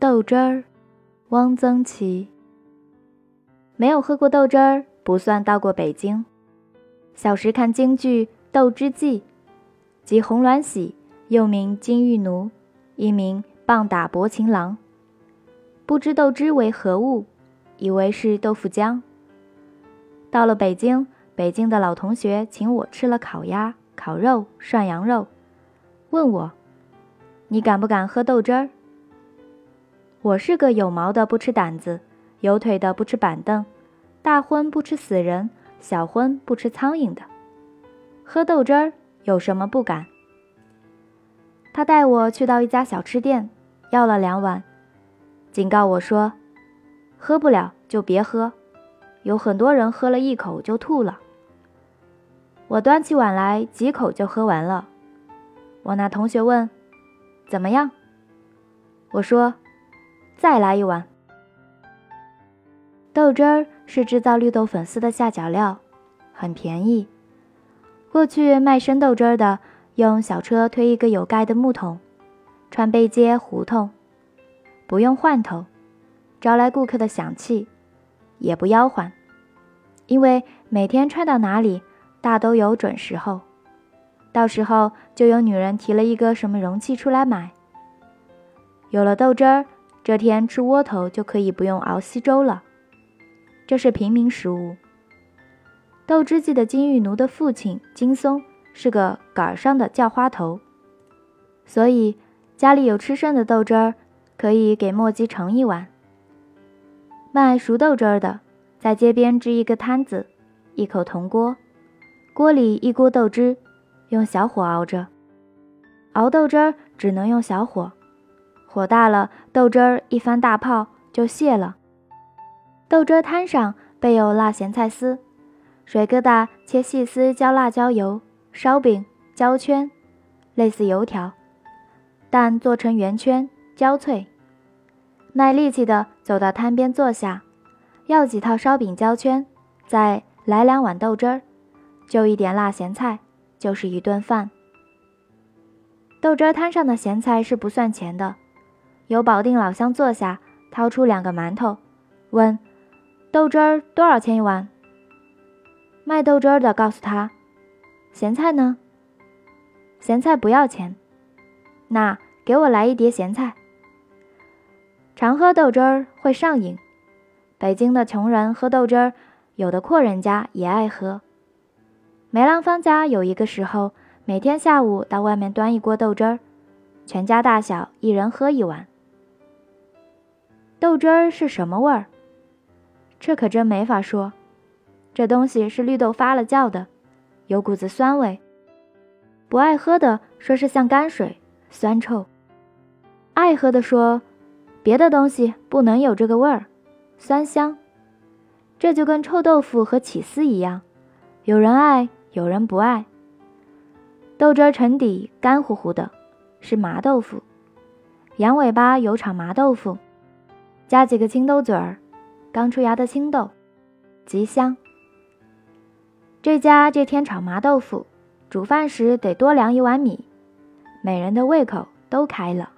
豆汁儿，汪曾祺。没有喝过豆汁儿，不算到过北京。小时看京剧《豆汁记》，即红鸾喜，又名金玉奴，一名棒打薄情郎。不知豆汁为何物，以为是豆腐浆。到了北京，北京的老同学请我吃了烤鸭、烤肉、涮羊肉，问我：“你敢不敢喝豆汁儿？”我是个有毛的不吃胆子，有腿的不吃板凳，大荤不吃死人，小荤不吃苍蝇的。喝豆汁儿有什么不敢？他带我去到一家小吃店，要了两碗，警告我说：“喝不了就别喝，有很多人喝了一口就吐了。”我端起碗来，几口就喝完了。我那同学问：“怎么样？”我说。再来一碗。豆汁儿是制造绿豆粉丝的下脚料，很便宜。过去卖生豆汁儿的，用小车推一个有盖的木桶，穿背街胡同，不用换头，招来顾客的响气，也不吆喝，因为每天穿到哪里，大都有准时候。到时候就有女人提了一个什么容器出来买。有了豆汁儿。这天吃窝头就可以不用熬稀粥了，这是平民食物。豆汁记的金玉奴的父亲金松是个杆儿上的叫花头，所以家里有吃剩的豆汁儿，可以给墨迹盛一碗。卖熟豆汁儿的在街边支一个摊子，一口铜锅，锅里一锅豆汁，用小火熬着。熬豆汁儿只能用小火。火大了，豆汁儿一翻大泡就泄了。豆汁摊上备有辣咸菜丝，水疙瘩切细丝浇辣椒油，烧饼焦圈，类似油条，但做成圆圈焦脆。卖力气的走到摊边坐下，要几套烧饼焦圈，再来两碗豆汁儿，就一点辣咸菜，就是一顿饭。豆汁摊上的咸菜是不算钱的。有保定老乡坐下，掏出两个馒头，问：“豆汁儿多少钱一碗？”卖豆汁儿的告诉他：“咸菜呢？咸菜不要钱。那给我来一碟咸菜。”常喝豆汁儿会上瘾，北京的穷人喝豆汁儿，有的阔人家也爱喝。梅兰芳家有一个时候，每天下午到外面端一锅豆汁儿，全家大小一人喝一碗。豆汁儿是什么味儿？这可真没法说。这东西是绿豆发了酵的，有股子酸味。不爱喝的说是像泔水，酸臭；爱喝的说，别的东西不能有这个味儿，酸香。这就跟臭豆腐和起司一样，有人爱，有人不爱。豆汁儿沉底干乎乎的，是麻豆腐。羊尾巴有炒麻豆腐。加几个青豆嘴儿，刚出芽的青豆，极香。这家这天炒麻豆腐，煮饭时得多量一碗米，每人的胃口都开了。